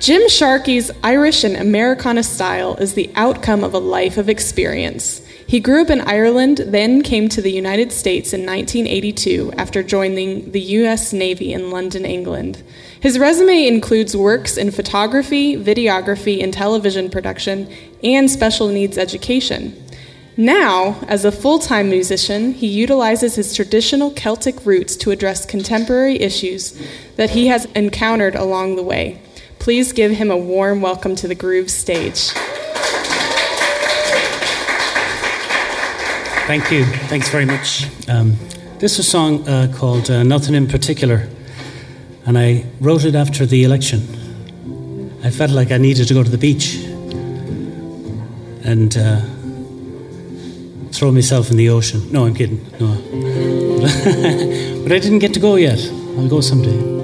Jim Sharkey's Irish and Americana style is the outcome of a life of experience. He grew up in Ireland, then came to the United States in 1982 after joining the U.S. Navy in London, England. His resume includes works in photography, videography, and television production, and special needs education. Now, as a full time musician, he utilizes his traditional Celtic roots to address contemporary issues that he has encountered along the way. Please give him a warm welcome to the Groove stage. Thank you. Thanks very much. Um, this is a song uh, called uh, Nothing in Particular, and I wrote it after the election. I felt like I needed to go to the beach and uh, throw myself in the ocean. No, I'm kidding. No. but I didn't get to go yet. I'll go someday.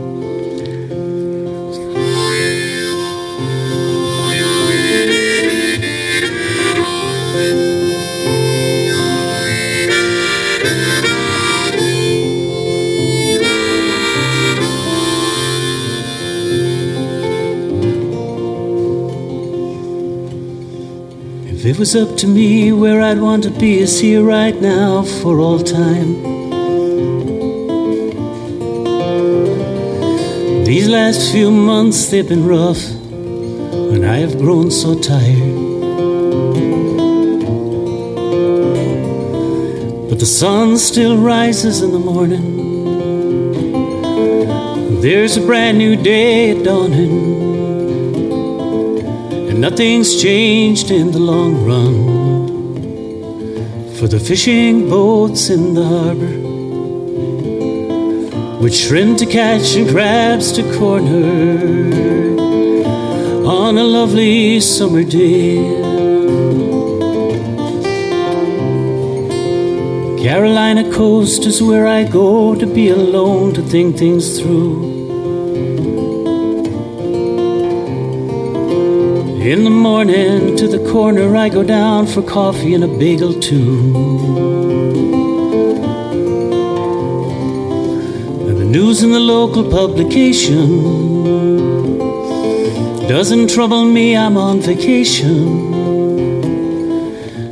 It was up to me, where I'd want to be is here right now for all time. These last few months they've been rough, and I have grown so tired. But the sun still rises in the morning. There's a brand new day dawning. And nothing's changed in the long run for the fishing boats in the harbor with shrimp to catch and crabs to corner on a lovely summer day. Carolina coast is where I go to be alone to think things through. In the morning to the corner I go down for coffee and a bagel too. And the news in the local publication doesn't trouble me, I'm on vacation.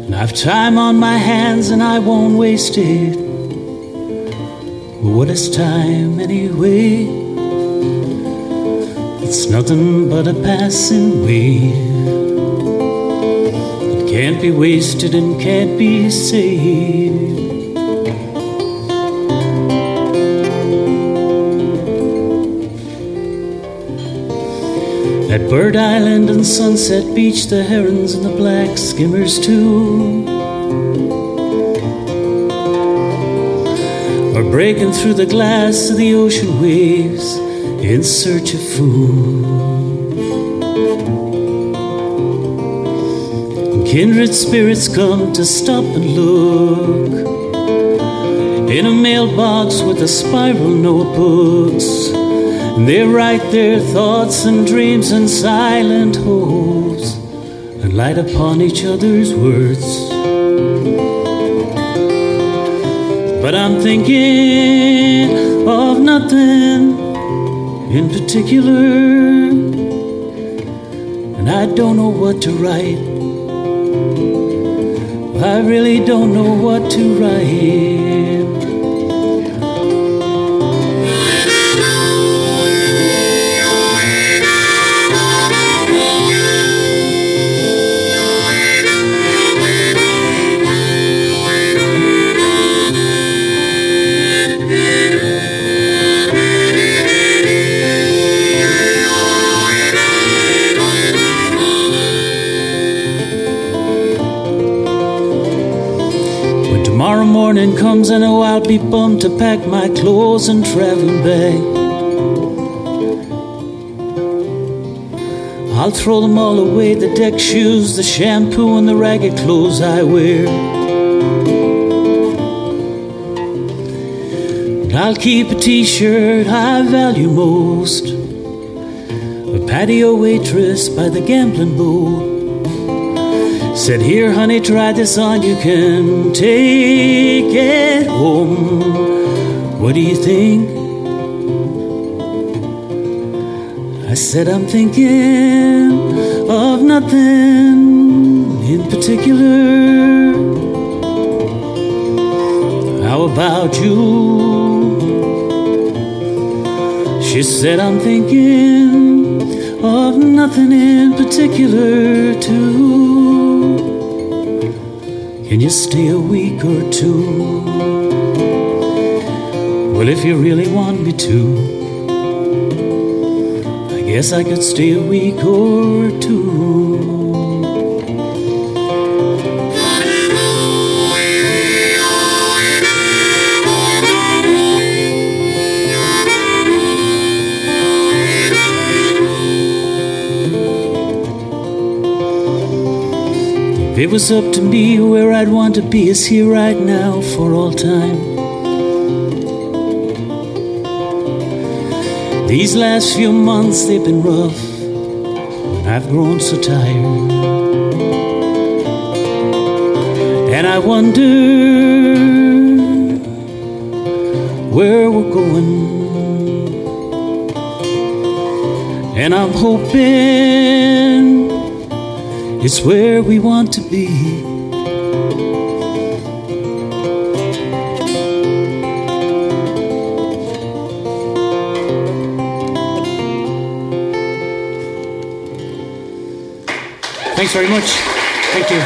And I've time on my hands and I won't waste it. What is time anyway? It's nothing but a passing wave. It can't be wasted and can't be saved. At Bird Island and Sunset Beach, the herons and the black skimmers, too. Are breaking through the glass of the ocean waves in search of food. Kindred spirits come to stop and look in a mailbox with a spiral notebooks. They write their thoughts and dreams in silent hopes and light upon each other's words. But I'm thinking of nothing in particular, and I don't know what to write. I really don't know what to write. I know I'll be bummed to pack my clothes and traveling bag. I'll throw them all away the deck shoes, the shampoo, and the ragged clothes I wear. I'll keep a t shirt I value most, a patio waitress by the gambling boat. Said, Here, honey, try this on. You can take it home. What do you think? I said I'm thinking of nothing in particular. How about you? She said I'm thinking of nothing in particular too. Can you stay a week or two? Well, if you really want me to. I guess I could stay a week or two. It was up to me, where I'd want to be is here right now for all time. These last few months they've been rough, and I've grown so tired. And I wonder where we're going. And I'm hoping it's where we want to be. Thanks very much. Thank you.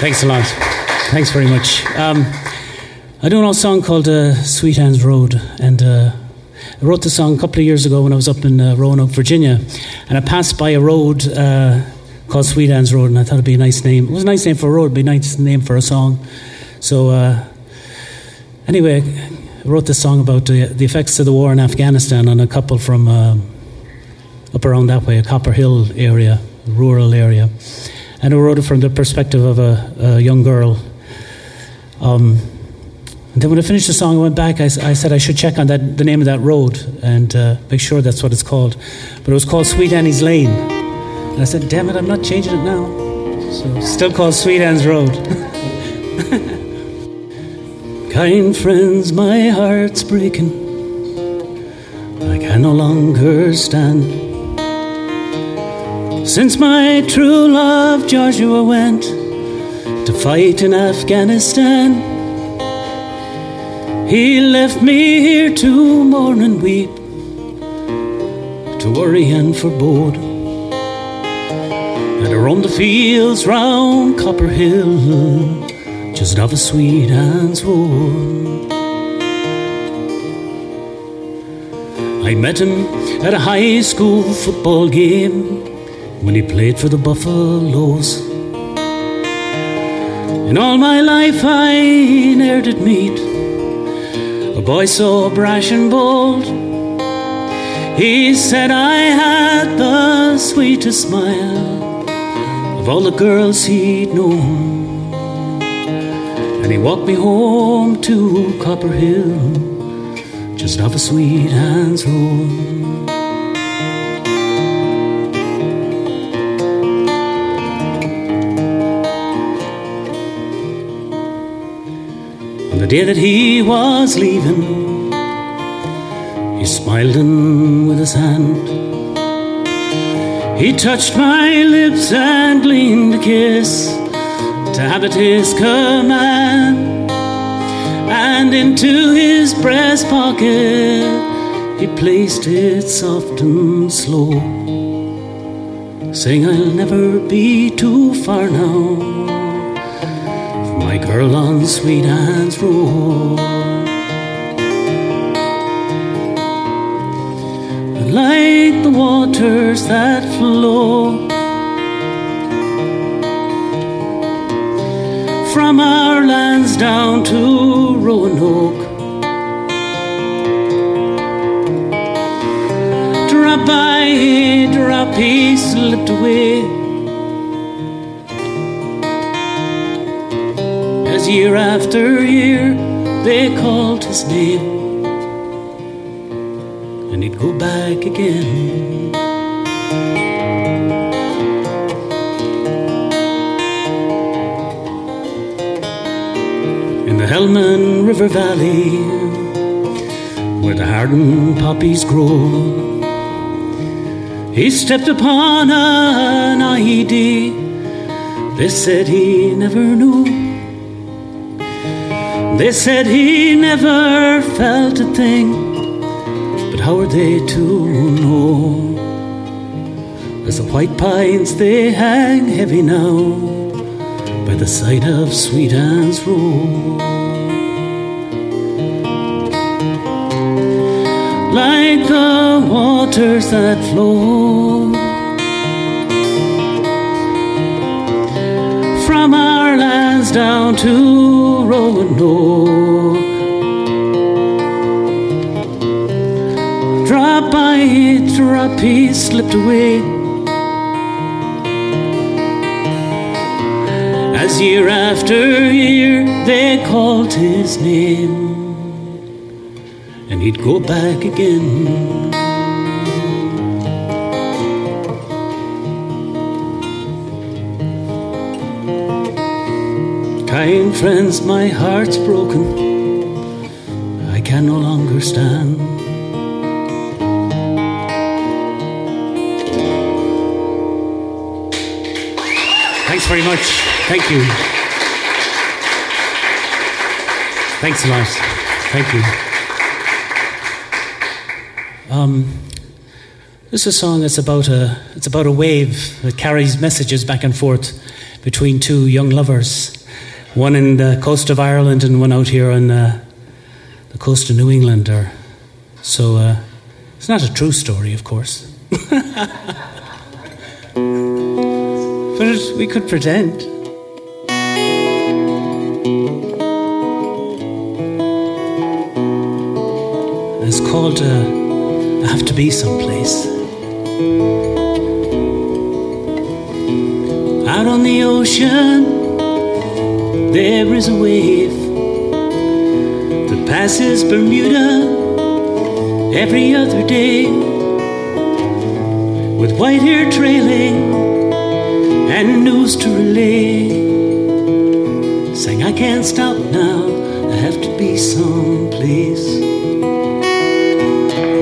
Thanks a lot. Thanks very much. Um, I do an old song called uh, Sweet Anne's Road, and uh, I wrote the song a couple of years ago when I was up in uh, Roanoke, Virginia, and I passed by a road uh, called Sweet Anne's Road, and I thought it'd be a nice name. It was a nice name for a road, it'd be a nice name for a song. So, uh, anyway, I wrote this song about the, the, effects of the war in Afghanistan on a couple from uh, up around that way, a Copper Hill area, rural area. And I wrote it from the perspective of a, a young girl. Um, and then when I finished the song, I went back. I, I, said I should check on that, the name of that road and uh, make sure that's what it's called. But it was called Sweet Annie's Lane. And I said, damn it, I'm not changing it now. So still called Sweet Anne's Road. Kind friends, my heart's breaking. I can no longer stand. Since my true love Joshua went to fight in Afghanistan, he left me here to mourn and weep, to worry and forebode, and roam the fields round Copper Hill just off a Sweet Anne's Road. I met him at a high school football game when he played for the Buffaloes. In all my life I ne'er did meet boy so brash and bold. He said I had the sweetest smile of all the girls he'd known. And he walked me home to Copper Hill, just off a Sweet Anne's Road. Day that he was leaving, he smiled in with his hand. He touched my lips and leaned a kiss to have at his command. And into his breast pocket he placed it soft and slow, saying, I'll never be too far now my girl on Sweet Anne's Road. like the waters that flow from our lands down to Roanoke. Drop by, drop, he slipped away. As year after year they called his name, and he'd go back again. Helmand River Valley, where the hardened poppies grow. He stepped upon an IED. They said he never knew. They said he never felt a thing. But how are they to know? As the white pines they hang heavy now by the side of Sweet Anne's Road. Like the waters that flow from our lands down to Roanoke. Drop by drop, he slipped away. As year after year they called his name, and he'd go back again. Kind friends, my heart's broken. I can no longer stand. Thanks very much. Thank you. Thanks a lot. Thank you. Um, this is a song that's about a it's about a wave that carries messages back and forth between two young lovers, one in the coast of Ireland and one out here on uh, the coast of New England. Or so uh, it's not a true story, of course. But we could pretend. It's called uh, I Have to Be Someplace. Out on the ocean, there is a wave that passes Bermuda every other day with white hair trailing and news to relay. Saying, I can't stop now, I have to be someplace.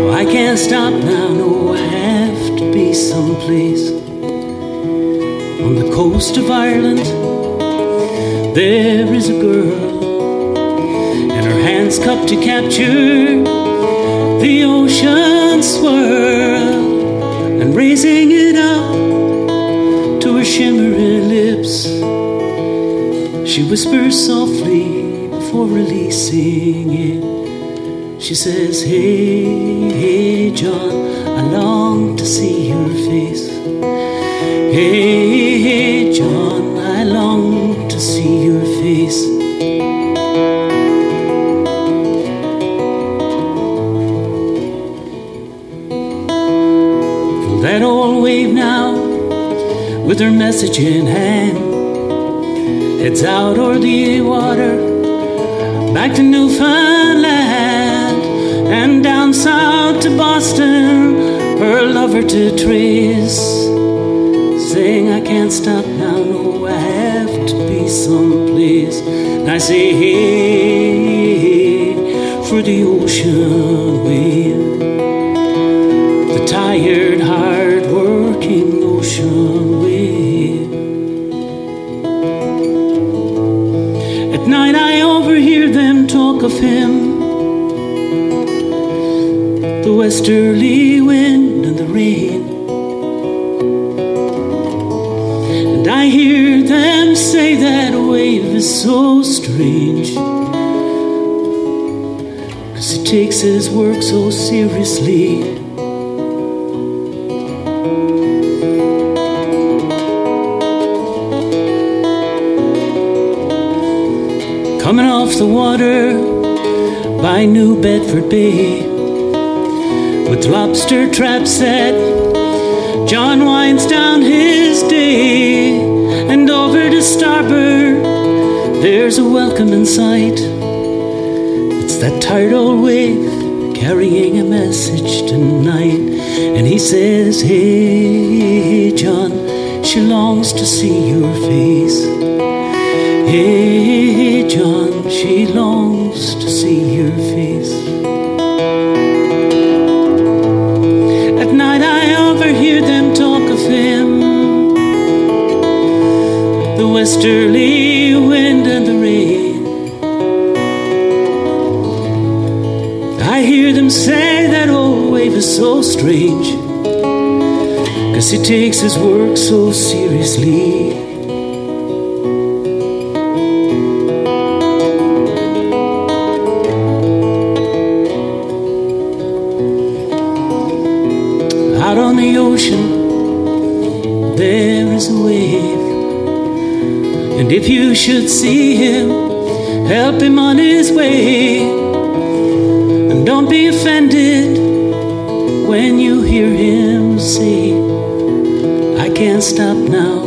Oh, I can't stop now, no, I have to be someplace. On the coast of Ireland, there is a girl, and her hands cupped to capture the ocean swirl and raising it up to her shimmering lips. She whispers softly before releasing it. She says, Hey, hey, John, I long to see your face. Hey, hey, John, see your face. That old wave now, with her message in hand, heads out o'er the water, back to Newfoundland, and down south to Boston, her lover to trace. Saying, I can't stop now, no, be someplace. And I say, hey, for the ocean wave, the tired, hard working ocean wave. At night, I overhear them talk of him, the westerly wind and the rain. I hear them say that wave is so strange. Cause he takes his work so seriously. Coming off the water by New Bedford Bay with lobster traps set. John winds down his day, and over to starboard, there's a welcoming sight. It's that tired old wave carrying a message tonight, and he says, Hey, John, she longs to see your face. Hey, John, she longs to see your face. Westerly wind and the rain. I hear them say that old wave is so strange, cause he takes his work so seriously. Help him on his way. And don't be offended when you hear him say, I can't stop now,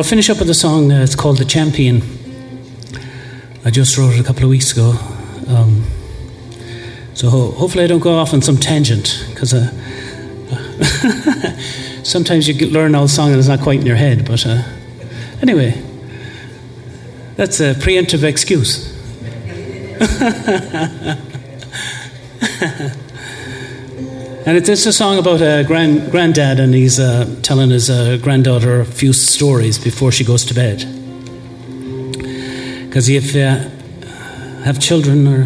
I'll finish up with a song. Uh, it's called "The Champion." I just wrote it a couple of weeks ago. Um, so ho- hopefully I don't go off on some tangent because uh, sometimes you learn an old song and it's not quite in your head. But uh, anyway, that's a preemptive excuse. And it's, it's a song about a grand, granddad, and he's uh, telling his uh, granddaughter a few stories before she goes to bed. Because if you have children or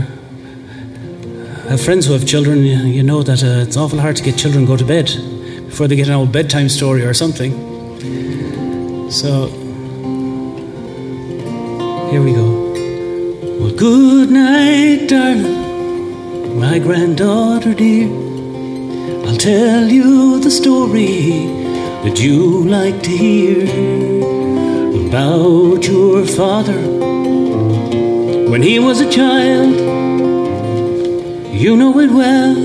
have friends who have children, you, you know that uh, it's awful hard to get children to go to bed before they get an old bedtime story or something. So, here we go. Well, good night, darling, my granddaughter dear. Tell you the story that you like to hear about your father when he was a child. You know it well,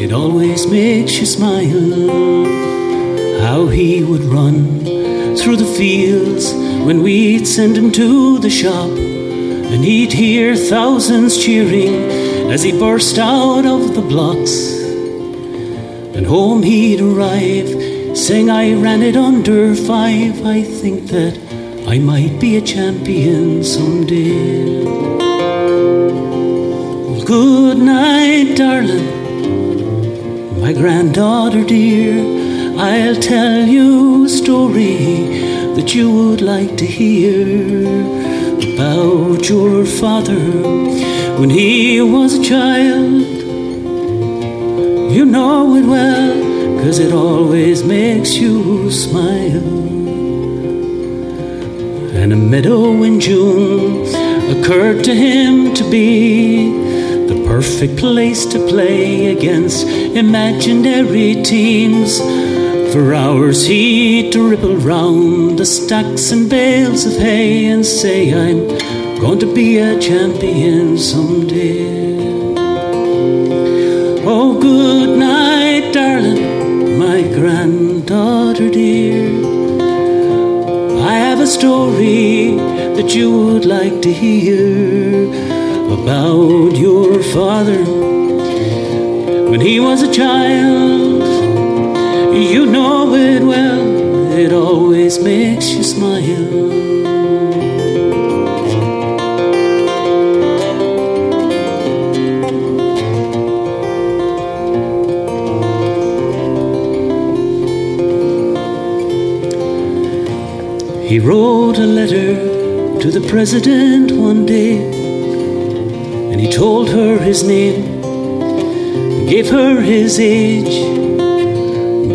it always makes you smile. How he would run through the fields when we'd send him to the shop, and he'd hear thousands cheering as he burst out of the blocks. And home he'd arrive, saying, I ran it under five. I think that I might be a champion someday. Well, good night, darling, my granddaughter dear. I'll tell you a story that you would like to hear about your father when he was a child. You know it well, cause it always makes you smile. And a meadow in June occurred to him to be the perfect place to play against imaginary teams. For hours he'd dribble round the stacks and bales of hay and say, I'm going to be a champion someday. Good night, darling, my granddaughter dear. I have a story that you would like to hear about your father when he was a child. You know it well, it always makes you smile. Wrote a letter to the president one day, and he told her his name, gave her his age.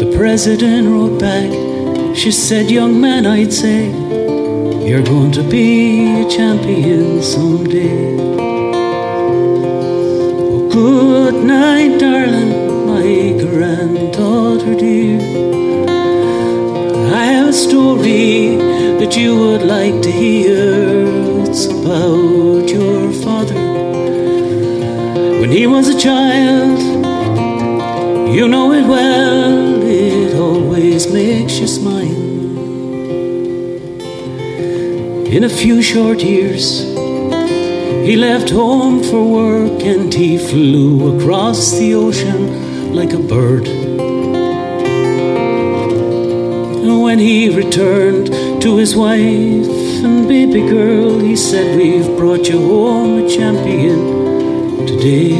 The president wrote back, she said, Young man, I'd say, you're going to be a champion someday. Oh, good night, darling, my granddaughter dear. Story that you would like to hear. It's about your father. When he was a child, you know it well, it always makes you smile. In a few short years, he left home for work and he flew across the ocean like a bird. When he returned to his wife and baby girl, he said, We've brought you home a champion today.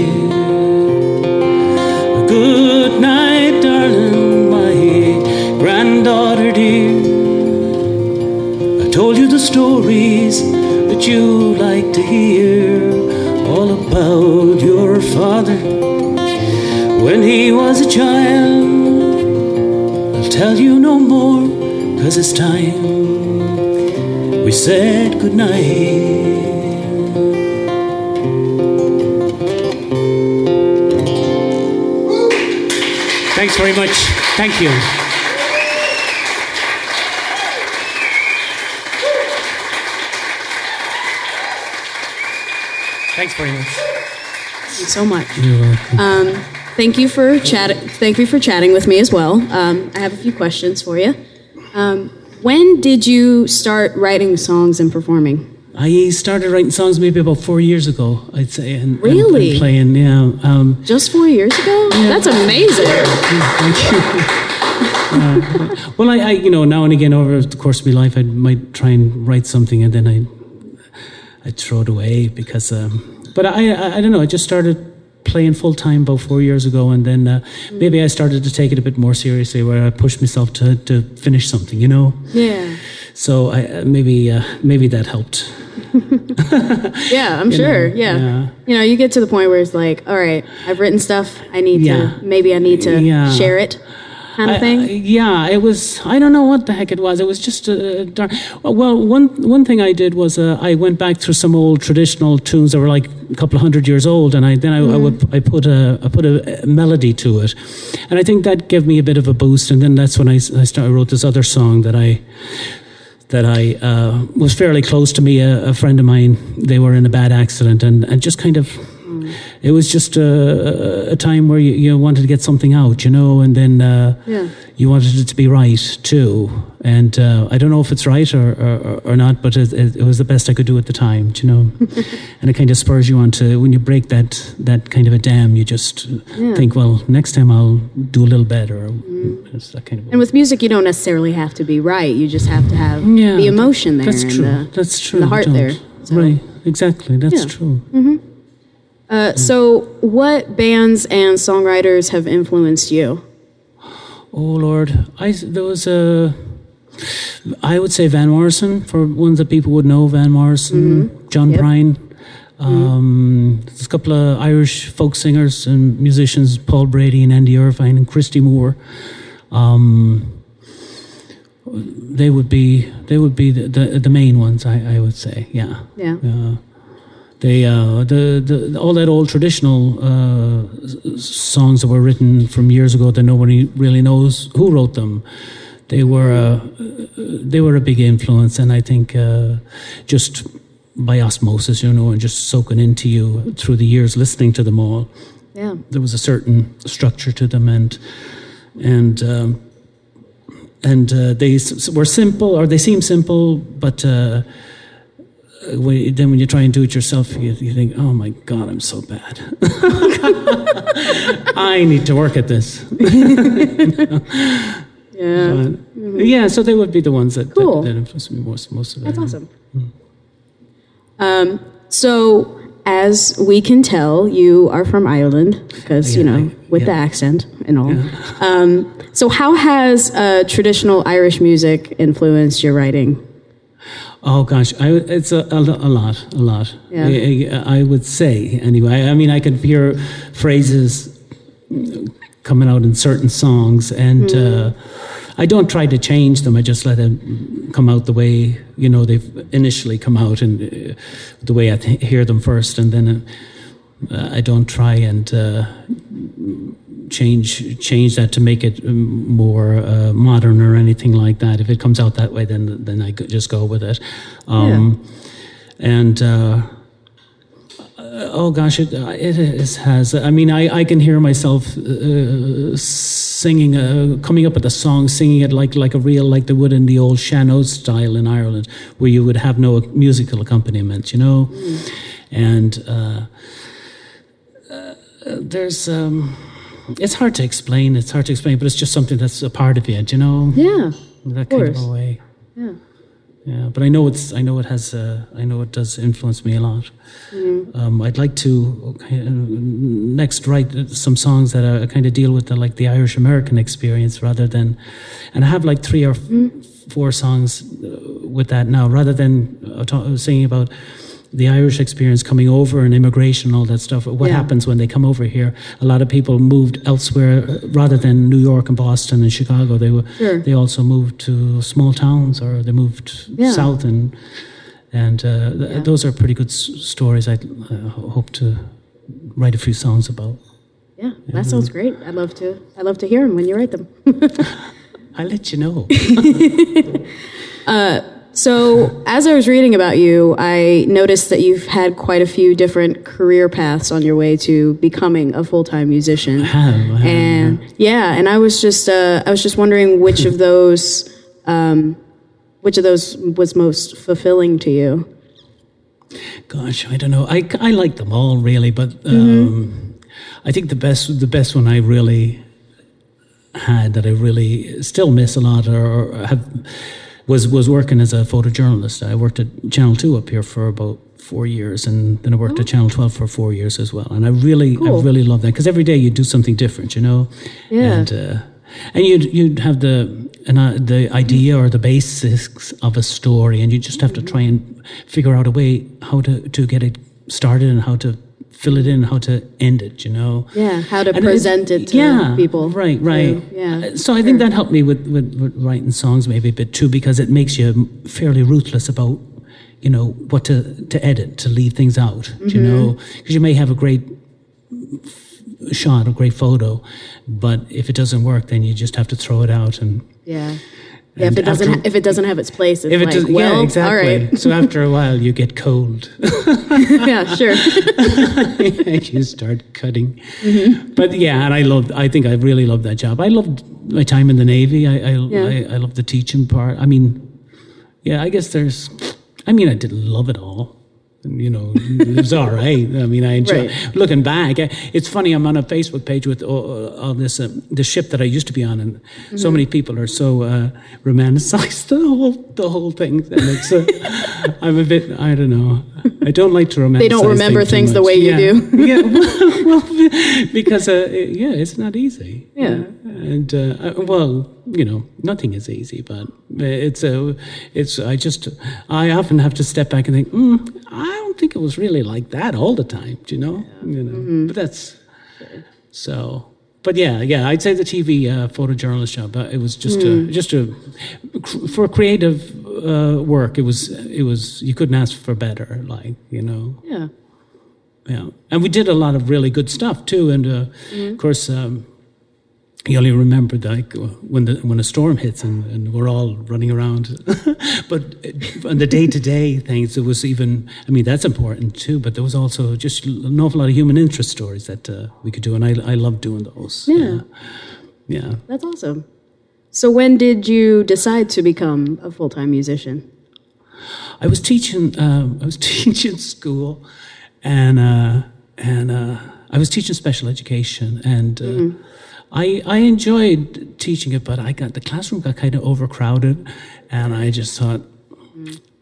Good night, darling, my granddaughter dear. I told you the stories that you like to hear, all about your father when he was a child. Tell you no more Cause it's time we said goodnight. Thanks very much. Thank you. Thanks very much. Thank you so much. You're welcome. Um, thank you for chat. Thank you for chatting with me as well. Um, I have a few questions for you. Um, when did you start writing songs and performing? I started writing songs maybe about four years ago, I'd say. And, really? And, and playing, yeah. Um, Just four years ago? Yeah. That's amazing. Thank you. uh, well, I, I, you know, now and again over the course of my life, I might try and write something and then I, I throw it away because, um, but I, I, I don't know, I just started playing full time about four years ago, and then uh, maybe I started to take it a bit more seriously, where I pushed myself to, to finish something, you know. Yeah. So I uh, maybe uh, maybe that helped. yeah, I'm sure. Yeah. yeah. You know, you get to the point where it's like, all right, I've written stuff. I need yeah. to maybe I need to yeah. share it kind of thing? I, yeah, it was. I don't know what the heck it was. It was just a dark. Well, one one thing I did was uh, I went back through some old traditional tunes that were like a couple of hundred years old, and I then I, mm. I, would, I put a I put a, melody to it, and I think that gave me a bit of a boost. And then that's when I I started wrote this other song that I that I uh, was fairly close to me. A, a, friend of mine, they were in a bad accident, and, and just kind of it was just a, a time where you, you, wanted to get something out, you know, and then uh, yeah. you wanted it to be right too. And uh, I don't know if it's right or, or, or not, but it, it, was the best I could do at the time, you know. and it kind of spurs you on to when you break that that kind of a dam, you just yeah. think, well, next time I'll do a little better. Mm. That kind of. And with music, you don't necessarily have to be right. You just have to have yeah, the emotion there. That's true. The, that's true. the heart there. So. Right. Exactly. That's true. Mm-hmm. Uh, so, what bands and songwriters have influenced you? Oh Lord, I there was a. I would say Van Morrison for ones that people would know. Van Morrison, mm-hmm. John yep. Prine. Mm-hmm. Um, There's a couple of Irish folk singers and musicians, Paul Brady and Andy Irvine and Christy Moore. Um, they would be they would be the, the, the main ones. I, I would say, yeah, yeah. Uh, they uh, the, the all that old traditional uh, songs that were written from years ago that nobody really knows who wrote them. They were a, they were a big influence, and I think uh, just by osmosis, you know, and just soaking into you through the years, listening to them all. Yeah, there was a certain structure to them, and and. Um, and uh, they s- were simple, or they seem simple, but uh, when, then when you try and do it yourself, you, you think, oh my God, I'm so bad. I need to work at this. Yeah. But, mm-hmm. Yeah, so they would be the ones that, cool. that, that influenced me most, most of it. That's awesome. Mm. Um, so, as we can tell, you are from Ireland because, yeah, you know, with yeah. the accent and all. Yeah. Um, so, how has uh, traditional Irish music influenced your writing? Oh gosh, I, it's a, a, a, lot, a lot. Yeah. I, I, would say anyway. I mean, I could hear phrases coming out in certain songs, and mm. uh, I don't try to change them. I just let them come out the way you know they've initially come out, and uh, the way I th- hear them first, and then uh, I don't try and uh, change change that to make it um, more uh, modern or anything like that. If it comes out that way, then then I could just go with it. Um, And uh, oh gosh, it it is, has. I mean, I, I can hear myself uh, singing, uh, coming up with a song, singing it like like a real like they would in the old sean-nós style in Ireland, where you would have no musical accompaniment, you know, and. Uh, there's um, it's hard to explain. It's hard to explain, but it's just something that's a part of you, do you know? Yeah. that of kind of course. a way. Yeah. Yeah, but I know it's. I know it has. Uh, I know it does influence me a lot. Mm-hmm. Um, I'd like to okay, uh, next write some songs that uh, kind of deal with the like the Irish American experience rather than, and I have like three or f- Mm-hmm. four songs uh, with that now rather than uh, singing about the Irish experience coming over and immigration and all that stuff. What Yeah. happens when they come over here? A lot of people moved elsewhere uh, rather than New York and Boston and Chicago. They were Sure. they also moved to small towns or they moved Yeah. south and and uh, th- Yeah. those are pretty good s- stories. I uh, hope to write a few songs about. Yeah. That sounds great. I'd love to. I'd love to hear them when you write them. I'll let you know. So, as I was reading about you, I noticed that you've had quite a few different career paths on your way to becoming a full-time musician. I have, I have, and yeah, and I was just uh, I was just wondering which of those um, which of those was most fulfilling to you. Gosh, I don't know. I, I like them all really, but um, I think the best the best one I really had that I really still miss a lot or, or have was was working as a photojournalist. I worked at Channel Two up here for about four years, and then I worked at Channel Twelve for four years as well. And I really Cool. I really love that because every day you do something different, you know. Yeah. And uh, and you'd you'd have the an, uh, the idea or the basics of a story, and you just have to try and figure out a way how to to get it started and how to fill it in, how to end it. You know. Yeah, how to And present it to yeah, people. Right, right. too. Yeah, Uh, So I think that helped me with, with, with writing songs maybe a bit too, because it makes you fairly ruthless about, you know, what to, to edit, to leave things out, do you Mm-hmm. know, because you may have a great shot, a great photo, but if it doesn't work, then you just have to throw it out and. Yeah. Yeah, if it doesn't after- ha- if it doesn't have its place, it's If it like, does, well, yeah, exactly. all right. so after a while, you get cold. yeah, sure. you start cutting. But yeah, and I loved. I think I really loved that job. I loved my time in the navy. I I, Yeah. I, I loved the teaching part. I mean, yeah, I guess there's. I mean, I didn't love it all. You know, it was all right. I mean, I enjoy. Right. Looking back, it's funny. I'm on a Facebook page with all, all this uh, the ship that I used to be on, and Mm-hmm. so many people are so uh, romanticize the whole the whole thing. And it's, uh, I'm a bit. I don't know. I don't like to romanticize. They don't remember too things the way you Yeah. do. yeah, well, well, because uh, yeah, it's not easy. Yeah. and uh, uh, well, you know, nothing is easy, but it's a, it's. I just, I often have to step back and think, mm, I don't think it was really like that all the time. Do you know? You know, Mm-hmm. but that's so. But yeah, yeah, I'd say the TV uh, photojournalist job. Uh, it was just Mm. a, just a for creative uh, work. It was it was you couldn't ask for better. Like you know, Yeah. yeah, and we did a lot of really good stuff too. And uh, Mm-hmm. of course, um, you only remember like when the when a storm hits and, and we're all running around. but uh, on the day to day things, it was even. I mean, that's important too. But there was also just an awful lot of human interest stories that uh, we could do, and I I loved doing those. Yeah. yeah. That's awesome. So when did you decide to become a full-time musician? I was teaching. Um, I was teaching school, and uh, and uh, I was teaching special education, and uh, I I enjoyed teaching it, but I got the classroom got kind of overcrowded, and I just thought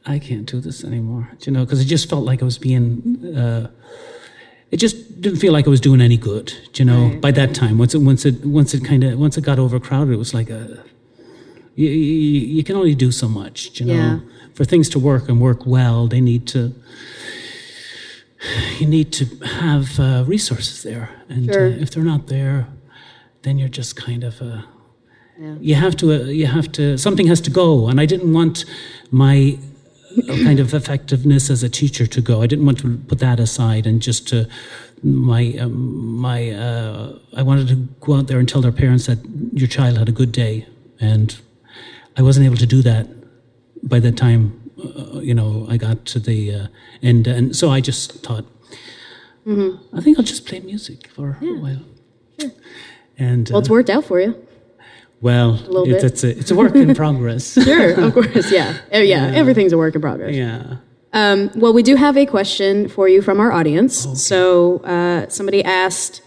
I can't do this anymore. Do you know, because it just felt like I was being. Uh, it just didn't feel like I was doing any good. do You know, by that time, once it once it once it kind of once it got overcrowded, it was like a you, you, you can only do so much. do You know, Yeah. for things to work and work well, they need to. You need to have uh, resources there, and Sure. uh, if they're not there, then you're just kind of. Uh, Yeah. you have to. Uh, you have to. Something has to go, and I didn't want my uh, kind of effectiveness as a teacher to go. I didn't want to put that aside and just to my um, my uh, I wanted to go out there and tell their parents that your child had a good day, and I wasn't able to do that by the time uh, you know I got to the uh, end, and so I just thought, mm-hmm. I think I'll just play music for yeah. a while. Sure. And well, it's worked out for you. Well, it's, it's, a it's a work in progress. sure, of course, yeah. yeah, yeah, Everything's a work in progress. Yeah. Um, well, we do have a question for you from our audience. Okay. So uh, somebody asked,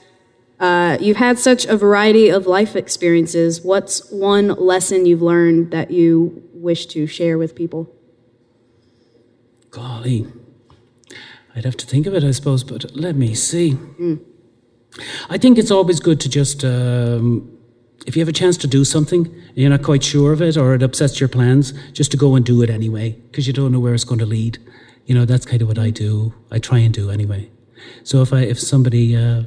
uh, "You've had such a variety of life experiences. What's one lesson you've learned that you wish to share with people?" Golly, I'd have to think of it, I suppose. But let me see. Mm. I think it's always good to just. Um, if you have a chance to do something you're not quite sure of it or it upsets your plans, just to go and do it anyway, because you don't know where it's going to lead. You know, that's kind of what I do. I try and do anyway. So if I, if somebody, uh,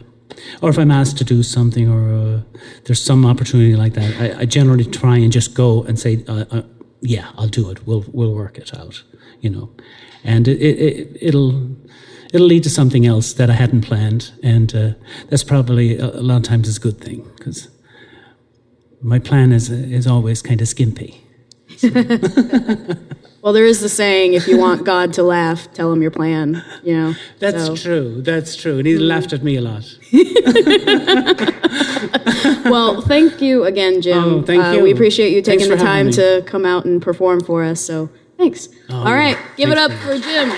or if I'm asked to do something or uh, there's some opportunity like that, I, I, generally try and just go and say, uh, uh yeah, I'll do it. We'll, we'll work it out, you know. And it, it, it'll, it'll lead to something else that I hadn't planned. And uh, that's probably a, a lot of times is a good thing because my plan is is always kind of skimpy. So. well, there is the saying: if you want God to laugh, tell him your plan. You know. That's so. true. That's true. And he mm. laughed at me a lot. well, thank you again, Jim. Oh, thank uh, you. We appreciate you taking the time to come out and perform for us. So, thanks. Oh, All right, give it up for Jim.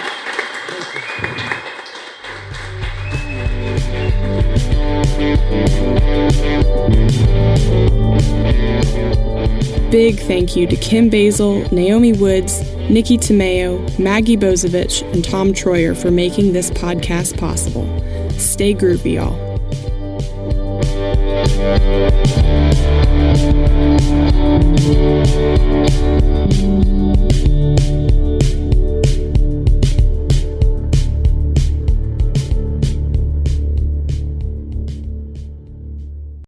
Big thank you to Kim Basil, Naomi Woods, Nikki Tomeo, Maggie Bozovich, and Tom Troyer for making this podcast possible. Stay groovy, y'all.